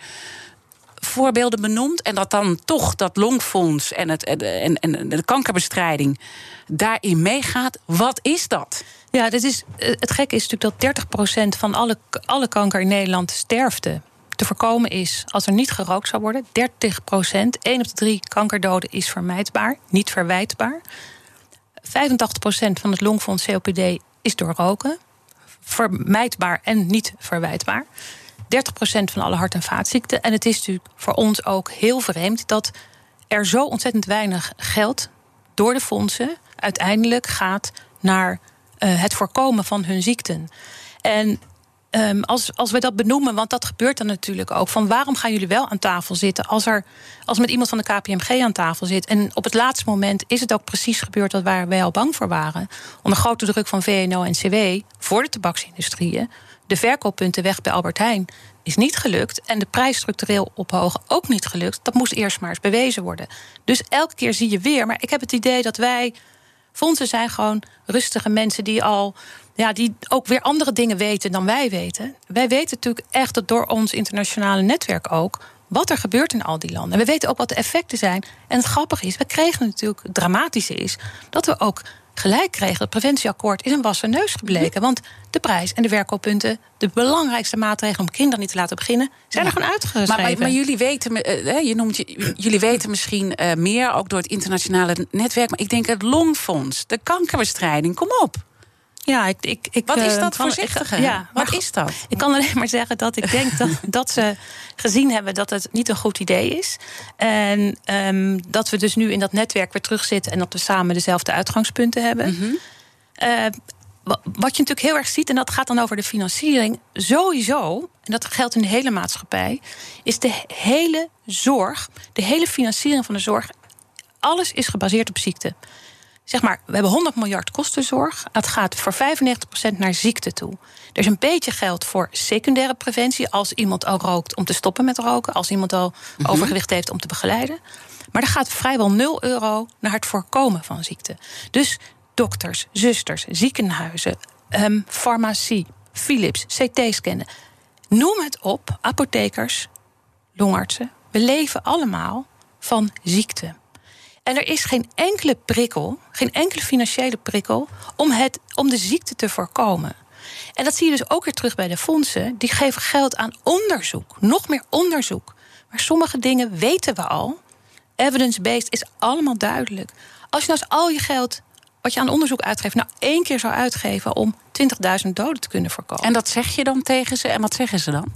voorbeelden benoemd. En dat dan toch dat longfonds en, het, en, en de kankerbestrijding daarin meegaat. Wat is dat? Ja, dit is, eh, het gekke is natuurlijk dat 30% van alle, alle kanker in Nederland sterfte te voorkomen is als er niet gerookt zou worden. 30%, 1 op de 3 kankerdoden is vermijdbaar, niet verwijtbaar. 85% van het longfonds COPD is door roken. Vermijdbaar en niet verwijtbaar. 30% van alle hart- en vaatziekten. En het is natuurlijk voor ons ook heel vreemd dat er zo ontzettend weinig geld door de fondsen uiteindelijk gaat naar eh, het voorkomen van hun ziekten. En ehm, als, als we dat benoemen, want dat gebeurt dan natuurlijk ook. Van waarom gaan jullie wel aan tafel zitten als er als met iemand van de KPMG aan tafel zit? En op het laatste moment is het ook precies gebeurd wat waar wij al bang voor waren. Onder grote druk van VNO en CW voor de tabaksindustrieën. De verkooppunten weg bij Albert Heijn is niet gelukt. En de prijs structureel ophogen ook niet gelukt. Dat moest eerst maar eens bewezen worden. Dus elke keer zie je weer. Maar ik heb het idee dat wij. Fondsen zijn gewoon rustige mensen die al. Ja, die ook weer andere dingen weten dan wij weten. Wij weten natuurlijk echt dat door ons internationale netwerk ook. wat er gebeurt in al die landen. En we weten ook wat de effecten zijn. En het grappige is, we kregen natuurlijk. het dramatische is. dat we ook gelijk kregen. Het preventieakkoord is een wassen neus gebleken. Want de prijs en de verkooppunten, de belangrijkste maatregelen om kinderen niet te laten beginnen, zijn er gewoon uitgeschreven. Maar, maar, maar jullie weten, eh, je noemt, jullie weten misschien uh, meer, ook door het internationale netwerk. Maar ik denk het Longfonds, de kankerbestrijding, kom op. Ja, ik, ik, ik, Wat is eh, dat voorzichtige? ik- Ja, Wat maar is dat? Ik kan alleen maar zeggen dat ik denk dat, dat ze gezien hebben dat het niet een goed idee is. En ehm, dat we dus nu in dat netwerk weer terugzitten en dat we samen dezelfde uitgangspunten hebben. Wa- wat je natuurlijk heel erg ziet, en dat gaat dan over de financiering, sowieso, en dat geldt in de hele maatschappij, is de hele zorg, de hele financiering van de zorg, alles is gebaseerd op ziekte. Zeg maar, we hebben 100 miljard kostenzorg. Het gaat voor 95% naar ziekte toe. Er is een beetje geld voor secundaire preventie. Als iemand al rookt om te stoppen met roken. Als iemand al overgewicht heeft om te begeleiden. Maar er gaat vrijwel 0 euro naar het voorkomen van ziekte. Dus dokters, zusters, ziekenhuizen, ehm, farmacie, Philips, CT-scannen. Noem het op, apothekers, longartsen. We leven allemaal van ziekte. En er is geen enkele prikkel, geen enkele financiële prikkel om, het, om de ziekte te voorkomen. En dat zie je dus ook weer terug bij de fondsen. Die geven geld aan onderzoek, nog meer onderzoek. Maar sommige dingen weten we al. Evidence-based is allemaal duidelijk. Als je nou al je geld wat je aan onderzoek uitgeeft, nou één keer zou uitgeven om 20.000 doden te kunnen voorkomen. En dat zeg je dan tegen ze? En wat zeggen ze dan?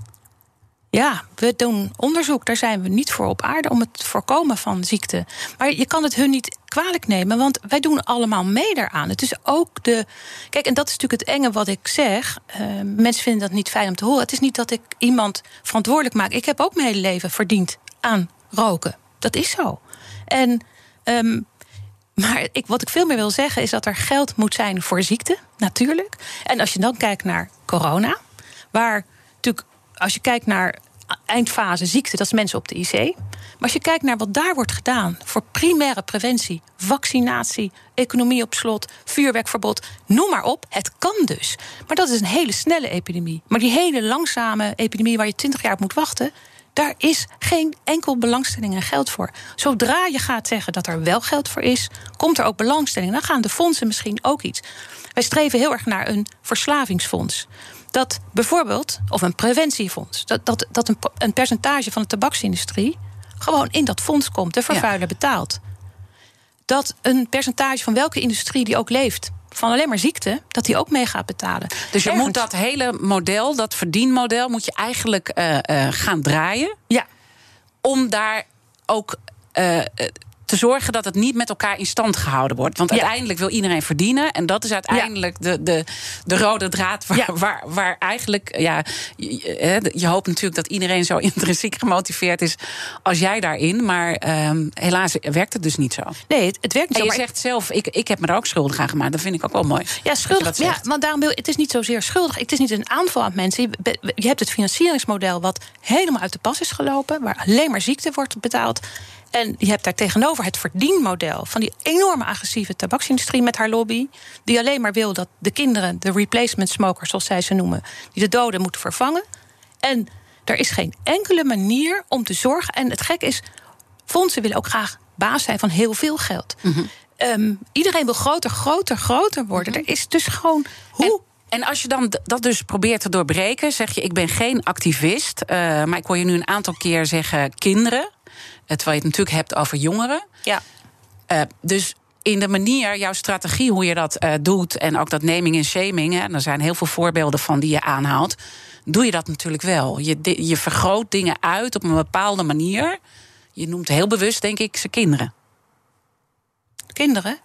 Ja, we doen onderzoek. Daar zijn we niet voor op aarde om het voorkomen van ziekte. Maar je kan het hun niet kwalijk nemen, want wij doen allemaal mee daaraan. Het is ook de. Kijk, en dat is natuurlijk het enge wat ik zeg. Eh, mensen vinden dat niet fijn om te horen. Het is niet dat ik iemand verantwoordelijk maak. Ik heb ook mijn hele leven verdiend aan roken. Dat is zo. En. ehm, maar ik, wat ik veel meer wil zeggen is dat er geld moet zijn voor ziekte, natuurlijk. En als je dan kijkt naar corona, waar natuurlijk, als je kijkt naar eindfase ziekte, dat is mensen op de IC. Maar als je kijkt naar wat daar wordt gedaan voor primaire preventie, vaccinatie, economie op slot, vuurwerkverbod, noem maar op, het kan dus. Maar dat is een hele snelle epidemie. Maar die hele langzame epidemie waar je 20 jaar op moet wachten, daar is geen enkel belangstelling en geld voor. Zodra je gaat zeggen dat er wel geld voor is, komt er ook belangstelling. Dan gaan de fondsen misschien ook iets. Wij streven heel erg naar een verslavingsfonds. Dat bijvoorbeeld, of een preventiefonds, dat, dat, dat een, een percentage van de tabaksindustrie gewoon in dat fonds komt, de vervuiler betaalt. Dat een percentage van welke industrie die ook leeft, van alleen maar ziekte, dat die ook mee gaat betalen. Dus je Ergens- moet dat hele model, dat verdienmodel, moet je eigenlijk eh, eh, gaan draaien. Ja. Om daar ook eh, te zorgen dat het niet met elkaar in stand gehouden wordt. Want Ja. uiteindelijk wil iedereen verdienen. En dat is uiteindelijk de, de, de rode draad waar, Ja. waar, waar eigenlijk. Ja, je, je- hoopt natuurlijk dat iedereen zo intrinsiek gemotiveerd is als jij daarin. Maar ehm, helaas werkt het dus niet zo. Nee, het, het werkt niet En zo. je maar- zegt zelf, ik, ik heb me er ook schuldig aan gemaakt. Dat vind ik ook wel mooi. Ja, schuldig. Ja, want daarom wil het is niet zozeer schuldig. Het is niet een aanval aan mensen. Je hebt het financieringsmodel wat helemaal uit de pas is gelopen, waar alleen maar ziekte wordt betaald. En je hebt daar tegenover het verdienmodel van die enorme agressieve tabaksindustrie met haar lobby, die alleen maar wil dat de kinderen, de replacement smokers, zoals zij ze noemen, die de doden moeten vervangen. En er is geen enkele manier om te zorgen. En het gek is, fondsen willen ook graag baas zijn van heel veel geld. Ehm, iedereen wil groter, groter, groter worden. Er is dus gewoon hoe. En als je dan dat dus probeert te doorbreken, zeg je: Ik ben geen activist. eh, maar ik hoor je nu een aantal keer zeggen: kinderen. Terwijl je het natuurlijk hebt over jongeren. Ja. Eh, dus in de manier, jouw strategie, hoe je dat eh, doet. en ook dat naming en shaming. Hè, en er zijn heel veel voorbeelden van die je aanhaalt. Doe je dat natuurlijk wel. Je, je vergroot dingen uit op een bepaalde manier. Je noemt heel bewust, denk ik, ze kinderen. kinderen.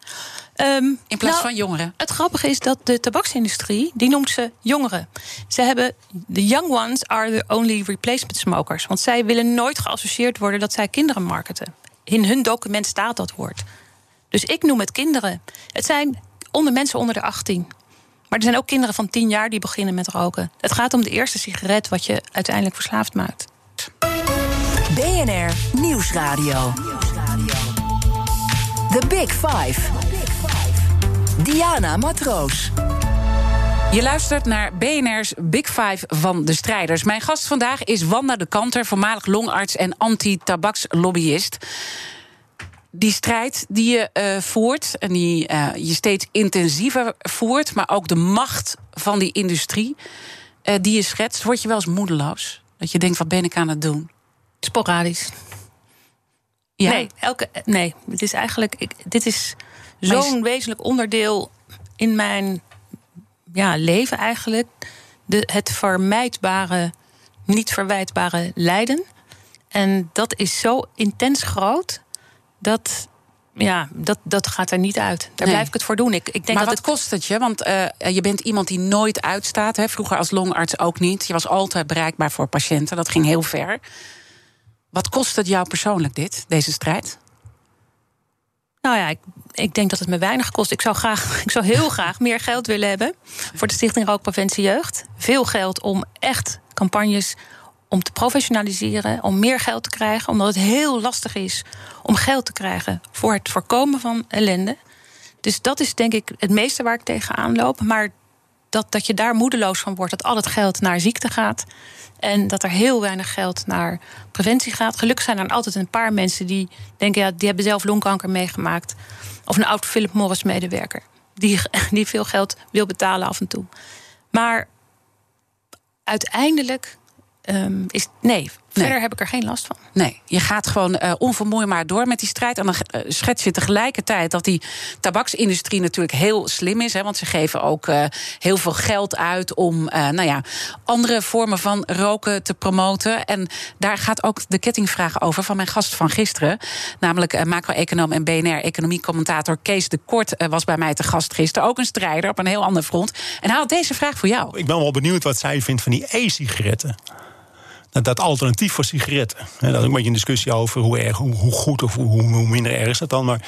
Ehm, In plaats nou, van jongeren. Het grappige is dat de tabaksindustrie, die noemt ze jongeren. Ze hebben, the young ones are the only replacement smokers. Want zij willen nooit geassocieerd worden dat zij kinderen marketen. In hun document staat dat woord. Dus ik noem het kinderen. Het zijn onder mensen onder de 18. Maar er zijn ook kinderen van 10 jaar die beginnen met roken. Het gaat om de eerste sigaret wat je uiteindelijk verslaafd maakt. BNR Nieuwsradio. The Big Five. Diana Matroos. Je luistert naar BNR's Big Five van de strijders. Mijn gast vandaag is Wanda de Kanter, voormalig longarts en anti-tabakslobbyist. Die strijd die je eh, voert en die eh, je steeds intensiever voert, maar ook de macht van die industrie eh, die je schetst, word je wel eens moedeloos. Dat je denkt: wat ben ik aan het doen? Sporadisch. Ja? Nee, elke, nee, het is eigenlijk. Ik, dit is Zo'n wezenlijk onderdeel in mijn ja, leven eigenlijk. De, het vermijdbare, niet verwijtbare lijden. En dat is zo intens groot. Dat, ja, dat, dat gaat er niet uit. Daar Nee. blijf ik het voor doen. Ik, ik denk maar dat wat het kost het je? Want eh, je bent iemand die nooit uitstaat. Hè? Vroeger als longarts ook niet. Je was altijd bereikbaar voor patiënten. Dat ging heel ver. Wat kost het jou persoonlijk dit, deze strijd? Nou ja, ik, denk dat het me weinig kost. Ik zou, graag, ik zou heel graag meer geld willen hebben voor de Stichting Rookpreventie Jeugd. Veel geld om echt campagnes om te professionaliseren, om meer geld te krijgen, omdat het heel lastig is om geld te krijgen voor het voorkomen van ellende. Dus dat is denk ik het meeste waar ik tegenaan loop. Maar dat, dat je daar moedeloos van wordt, dat al het geld naar ziekte gaat. En dat er heel weinig geld naar preventie gaat. Gelukkig zijn er altijd een paar mensen die denken, ja, die hebben zelf longkanker meegemaakt. Of een oud Philip Morris medewerker. Die, die veel geld wil betalen af en toe. Maar uiteindelijk ehm, is. Nee, verder heb ik er geen last van. Nee, je gaat gewoon eh onvermoeibaar door met die strijd. En dan eh, schets je tegelijkertijd dat die tabaksindustrie natuurlijk heel slim is. Hè, want ze geven ook eh, heel veel geld uit om eh, nou ja, andere vormen van roken te promoten. En daar gaat ook de kettingvraag over van mijn gast van gisteren. Namelijk macro-econoom en BNR-economiecommentator Kees de Kort was bij mij te gast gisteren. Ook een strijder op een heel ander front. En hij had deze vraag voor jou. Ik ben wel benieuwd wat zij vindt van die e-sigaretten. Dat, dat alternatief voor sigaretten. Daar is een beetje een discussie over hoe, erg, hoe, goed of hoe, hoe minder erg is dat dan. Maar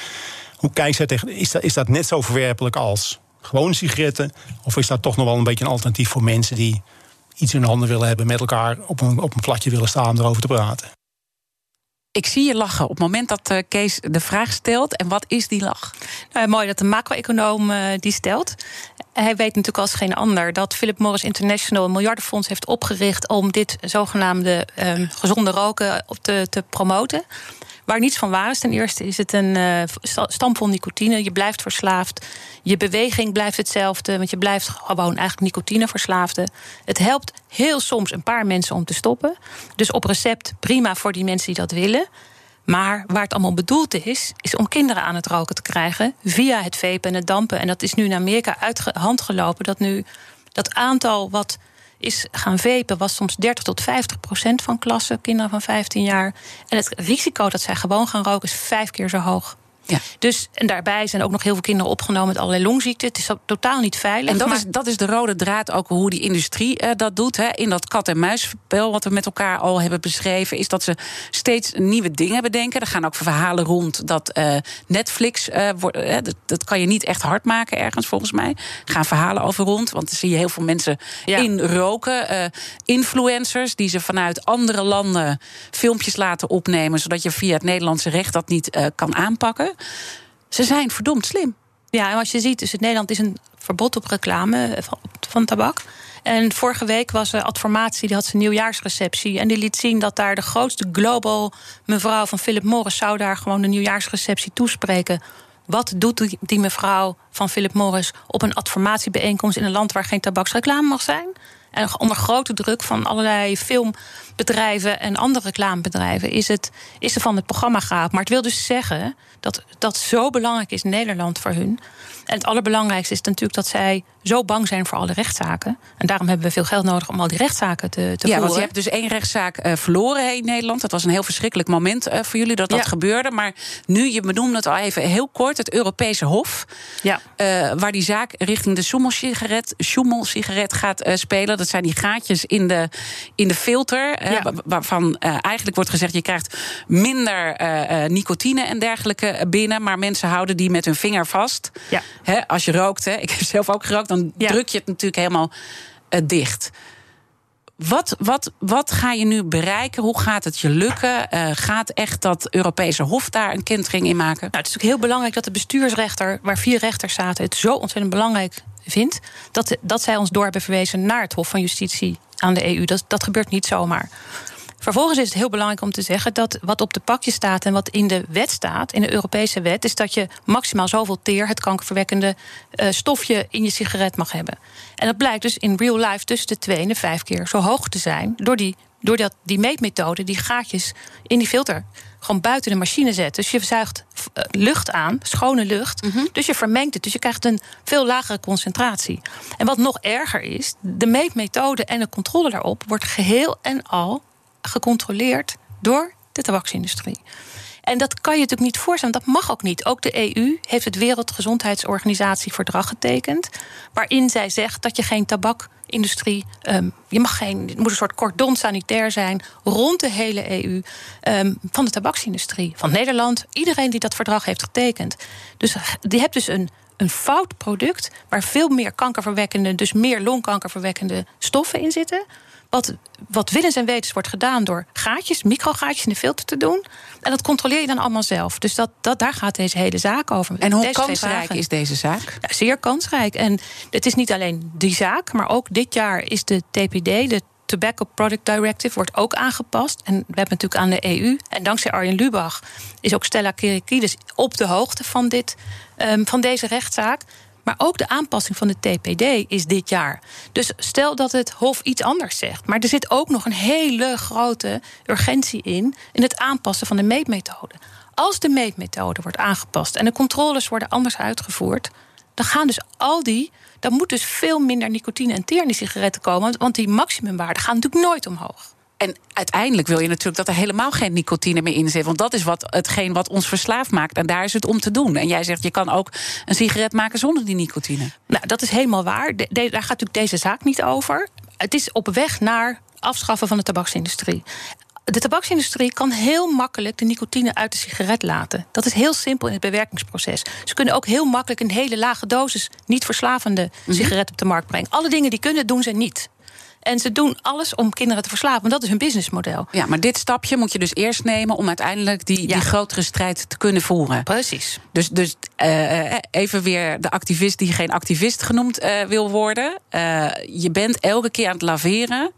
hoe kijkt zij tegen. Is dat, is dat net zo verwerpelijk als gewone sigaretten? Of is dat toch nog wel een beetje een alternatief voor mensen die iets in de handen willen hebben, met elkaar op een, op een platje willen staan erover te praten? Ik zie je lachen op het moment dat eh, Kees de vraag stelt. En wat is die lach? Nou, mooi dat de macro-econoom eh, die stelt. Hij weet natuurlijk als geen ander dat Philip Morris International een miljardenfonds heeft opgericht om dit zogenaamde ehm, gezonde roken op te, te promoten. Waar niets van waar is. Ten eerste is het een stampvol nicotine. Je blijft verslaafd. Je beweging blijft hetzelfde. Want je blijft gewoon eigenlijk nicotineverslaafde. Het helpt heel soms een paar mensen om te stoppen. Dus op recept prima voor die mensen die dat willen. Maar waar het allemaal bedoeld is, is om kinderen aan het roken te krijgen via het vapen en het dampen. En dat is nu in Amerika uit hand gelopen. Dat nu dat aantal wat is gaan vapen was soms 30 tot 50 procent van klassen, kinderen van 15 jaar. En het risico dat zij gewoon gaan roken is vijf keer zo hoog. Ja. Dus en daarbij zijn ook nog heel veel kinderen opgenomen met allerlei longziekten. Het is totaal niet veilig. En dat, maar- is, dat is de rode draad ook hoe die industrie eh, dat doet. Hè. In dat kat-en-muisspel wat we met elkaar al hebben beschreven... is dat ze steeds nieuwe dingen bedenken. Er gaan ook verhalen rond dat eh, Netflix... eh, wordt, dat, dat kan je niet echt hard maken ergens volgens mij. Er gaan verhalen over rond, want dan zie je heel veel mensen Ja. in roken. influencers die ze vanuit andere landen filmpjes laten opnemen... zodat je via het Nederlandse recht dat niet kan aanpakken. Ze zijn verdomd slim. Ja, en als je ziet, dus in Nederland is een verbod op reclame van, van tabak. En vorige week was er Adformatie, die had zijn nieuwjaarsreceptie. En die liet zien dat daar de grootste global mevrouw van Philip Morris... zou daar gewoon de nieuwjaarsreceptie toespreken. Wat doet die, die mevrouw van Philip Morris op een adformatiebijeenkomst... in een land waar geen tabaksreclame mag zijn? En onder grote druk van allerlei filmbedrijven en andere reclamebedrijven is, het, is er van het programma gehaald. Maar het wil dus zeggen dat dat zo belangrijk is in Nederland voor hun. En het allerbelangrijkste is natuurlijk dat zij zo bang zijn voor alle rechtszaken. En daarom hebben we veel geld nodig om al die rechtszaken te, te ja, voeren. want je hebt dus één rechtszaak uh, verloren in Nederland. Dat was een heel verschrikkelijk moment uh, voor jullie dat dat Ja. gebeurde. Maar nu, je benoemde het al even heel kort, het Europese Hof. Ja. Uh, waar die zaak richting de Schummel-sigaret Schummel gaat spelen. Dat zijn die gaatjes in de, in de filter. Ja. Waarvan eigenlijk wordt gezegd: je krijgt minder uh, nicotine en dergelijke binnen. Maar mensen houden die met hun vinger vast. Ja. Hè, als je rookt, hè, ik heb zelf ook gerookt, dan Ja. druk je het natuurlijk helemaal dicht. Wat, wat, wat ga je nu bereiken? Hoe gaat het je lukken? Uh, gaat echt dat Europese Hof daar een kentering in maken? Nou, het is natuurlijk heel belangrijk dat de bestuursrechter, waar vier rechters zaten, het zo ontzettend belangrijk vindt. Dat, dat zij ons door hebben verwezen naar het Hof van Justitie aan de EU. Dat, dat gebeurt niet zomaar. Vervolgens is het heel belangrijk om te zeggen dat wat op de pakje staat en wat in de wet staat, in de Europese wet, is dat je maximaal zoveel teer, het kankerverwekkende uh, stofje, in je sigaret mag hebben. En dat blijkt dus in real life tussen de twee en de vijf keer zo hoog te zijn door die, door dat, die meetmethode, die gaatjes in die filter gewoon buiten de machine zet. Dus je zuigt uh, lucht aan, schone lucht. Mm -hmm. Dus je vermengt het. Dus je krijgt een veel lagere concentratie. En wat nog erger is, de meetmethode en de controle daarop wordt geheel en al gecontroleerd door de tabaksindustrie. En dat kan je natuurlijk niet voorstellen, dat mag ook niet. Ook de EU heeft het Wereldgezondheidsorganisatie verdrag getekend, waarin zij zegt dat je geen tabakindustrie, um, je mag geen, het moet een soort cordon sanitair zijn rond de hele EU um, van de tabaksindustrie, van Nederland, iedereen die dat verdrag heeft getekend. Dus je hebt dus een een fout product waar veel meer kankerverwekkende, dus meer longkankerverwekkende stoffen in zitten. Wat, wat willens en wetens wordt gedaan door gaatjes, microgaatjes in de filter te doen. En dat controleer je dan allemaal zelf. Dus dat, dat, daar gaat deze hele zaak over. En hoe deze kansrijk is deze zaak? Ja, zeer kansrijk. En het is niet alleen die zaak, maar ook dit jaar is de TPD, de Tobacco Product Directive wordt ook aangepast. En we hebben natuurlijk aan de EU. En dankzij Arjen Lubach is ook Stella Kyriakides op de hoogte van, dit, um, van deze rechtszaak. Maar ook de aanpassing van de TPD is dit jaar. Dus stel dat het Hof iets anders zegt. Maar er zit ook nog een hele grote urgentie in. in het aanpassen van de meetmethode. Als de meetmethode wordt aangepast en de controles worden anders uitgevoerd. dan gaan dus al die dan moet dus veel minder nicotine en teer in die sigaretten komen. Want die maximumwaarden gaan natuurlijk nooit omhoog. En uiteindelijk wil je natuurlijk dat er helemaal geen nicotine meer in zit. Want dat is wat, hetgeen wat ons verslaafd maakt. En daar is het om te doen. En jij zegt, je kan ook een sigaret maken zonder die nicotine. Nou, dat is helemaal waar. De, de, daar gaat natuurlijk deze zaak niet over. Het is op weg naar afschaffen van de tabaksindustrie. De tabaksindustrie kan heel makkelijk de nicotine uit de sigaret laten. Dat is heel simpel in het bewerkingsproces. Ze kunnen ook heel makkelijk een hele lage dosis niet verslavende mm -hmm. sigaret op de markt brengen. Alle dingen die kunnen, doen ze niet. En ze doen alles om kinderen te verslaven. Want dat is hun businessmodel. Ja, maar dit stapje moet je dus eerst nemen om uiteindelijk die, ja. die grotere strijd te kunnen voeren. Precies. Dus, dus uh, even weer de activist die geen activist genoemd uh, wil worden. Uh, je bent elke keer aan het laveren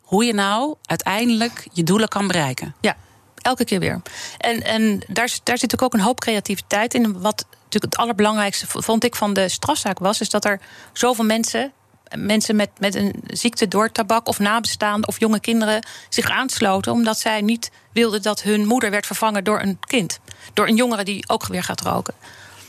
hoe je nou uiteindelijk je doelen kan bereiken. Ja, elke keer weer. En, en daar, daar zit ook een hoop creativiteit in. Wat natuurlijk het allerbelangrijkste vond ik van de strafzaak was, is dat er zoveel mensen. Mensen met, met een ziekte door tabak of nabestaanden of jonge kinderen zich aansloten. omdat zij niet wilden dat hun moeder werd vervangen door een kind. Door een jongere die ook weer gaat roken.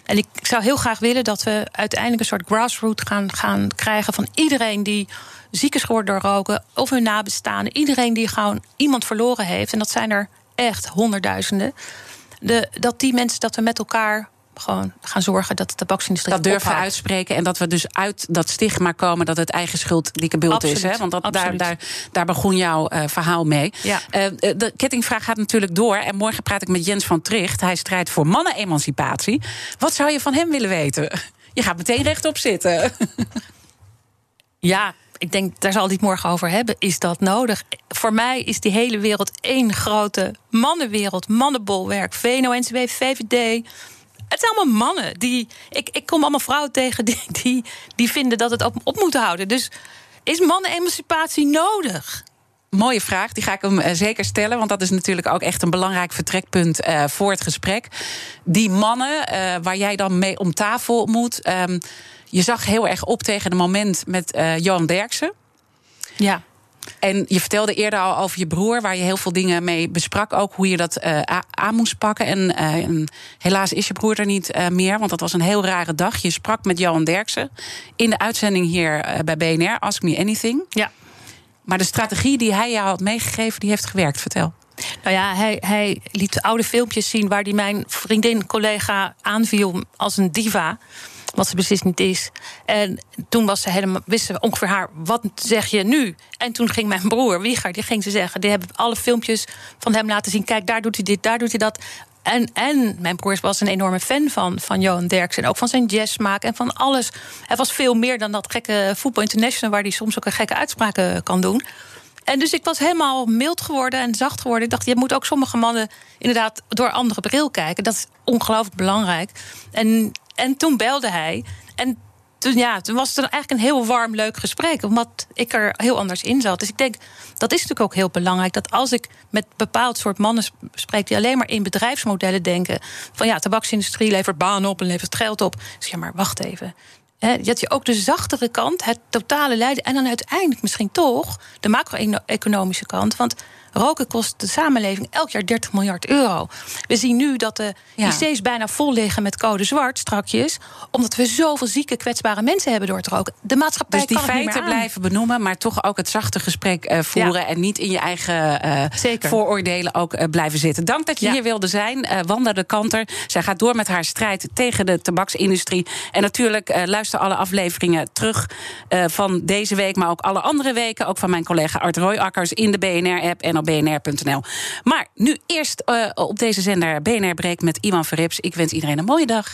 En ik zou heel graag willen dat we uiteindelijk een soort grassroots gaan, gaan krijgen van iedereen die ziek is geworden door roken, of hun nabestaanden. Iedereen die gewoon iemand verloren heeft. En dat zijn er echt honderdduizenden. De, dat die mensen, dat we met elkaar gewoon gaan zorgen dat de tabaksindustrie dat durven ophoudt. uitspreken en dat we dus uit dat stigma komen dat het eigen schuld dikke bult Absoluut, is. Hè? Want dat, daar, absoluut. daar, daar begon jouw uh, verhaal mee. Ja. Uh, de kettingvraag gaat natuurlijk door. En morgen praat ik met Jens van Tricht. Hij strijdt voor mannenemancipatie. Wat zou je van hem willen weten? Je gaat meteen rechtop zitten. Ja, ik denk, daar zal hij het morgen over hebben. Is dat nodig? Voor mij is die hele wereld één grote mannenwereld. Mannenbolwerk, VNO-NCW, VVD. Het zijn allemaal mannen. Die, ik, ik kom allemaal vrouwen tegen die, die, die vinden dat het op, op moet houden. Dus is mannenemancipatie nodig? Mooie vraag, die ga ik hem uh, zeker stellen. Want dat is natuurlijk ook echt een belangrijk vertrekpunt uh, voor het gesprek. Die mannen uh, waar jij dan mee om tafel moet. Um, je zag heel erg op tegen het moment met Johan Derksen. Ja. En je vertelde eerder al over je broer, waar je heel veel dingen mee besprak. Ook hoe je dat uh, aan moest pakken. En, uh, en, helaas is je broer er niet uh, meer, want dat was een heel rare dag. Je sprak met Johan Derksen in de uitzending hier bij BNR, Ask Me Anything. Ja. Maar de strategie die hij jou had meegegeven, die heeft gewerkt. Vertel. Nou ja, hij, hij liet oude filmpjes zien waar hij mijn vriendin, collega aanviel als een diva. Wat ze precies niet is. En toen was ze helemaal, wist ze ongeveer haar, wat zeg je nu? En toen ging mijn broer, Wieger, die ging ze zeggen. Die hebben alle filmpjes van hem laten zien. Kijk, daar doet hij dit, daar doet hij dat. En, en mijn broer was een enorme fan van, van Johan Derksen. En ook van zijn jazzmaak en van alles. Hij was veel meer dan dat gekke Voetbal International... waar hij soms ook een gekke uitspraken kan doen. En dus ik was helemaal mild geworden en zacht geworden. Ik dacht, je moet ook sommige mannen inderdaad door andere bril kijken. Dat is ongelooflijk belangrijk. En, en toen belde hij. En toen, ja, toen was het eigenlijk een heel warm, leuk gesprek. Omdat ik er heel anders in zat. Dus ik denk, dat is natuurlijk ook heel belangrijk. Dat als ik met bepaald soort mannen spreek... die alleen maar in bedrijfsmodellen denken... van ja, tabaksindustrie levert banen op en levert geld op. Dus ja, maar wacht even. Dat je ook de zachtere kant, het totale lijden... en dan uiteindelijk misschien toch de macro-economische kant. Want roken kost de samenleving elk jaar 30 miljard euro. We zien nu dat de ja. IC's bijna vol liggen met code zwart strakjes... omdat we zoveel zieke, kwetsbare mensen hebben door het roken. De maatschappij dus die kan feiten blijven benoemen... maar toch ook het zachte gesprek uh, voeren... Ja. en niet in je eigen uh, vooroordelen ook uh, blijven zitten. Dank dat je ja. hier wilde zijn, Wanda de Kanter. Zij gaat door met haar strijd tegen de tabaksindustrie. En natuurlijk luister alle afleveringen terug van deze week... maar ook alle andere weken. Ook van mijn collega Art Royakkers in de BNR-app... en bnr.nl. Maar nu eerst uh, op deze zender BNR Breek met Ivan Verrips. Ik wens iedereen een mooie dag.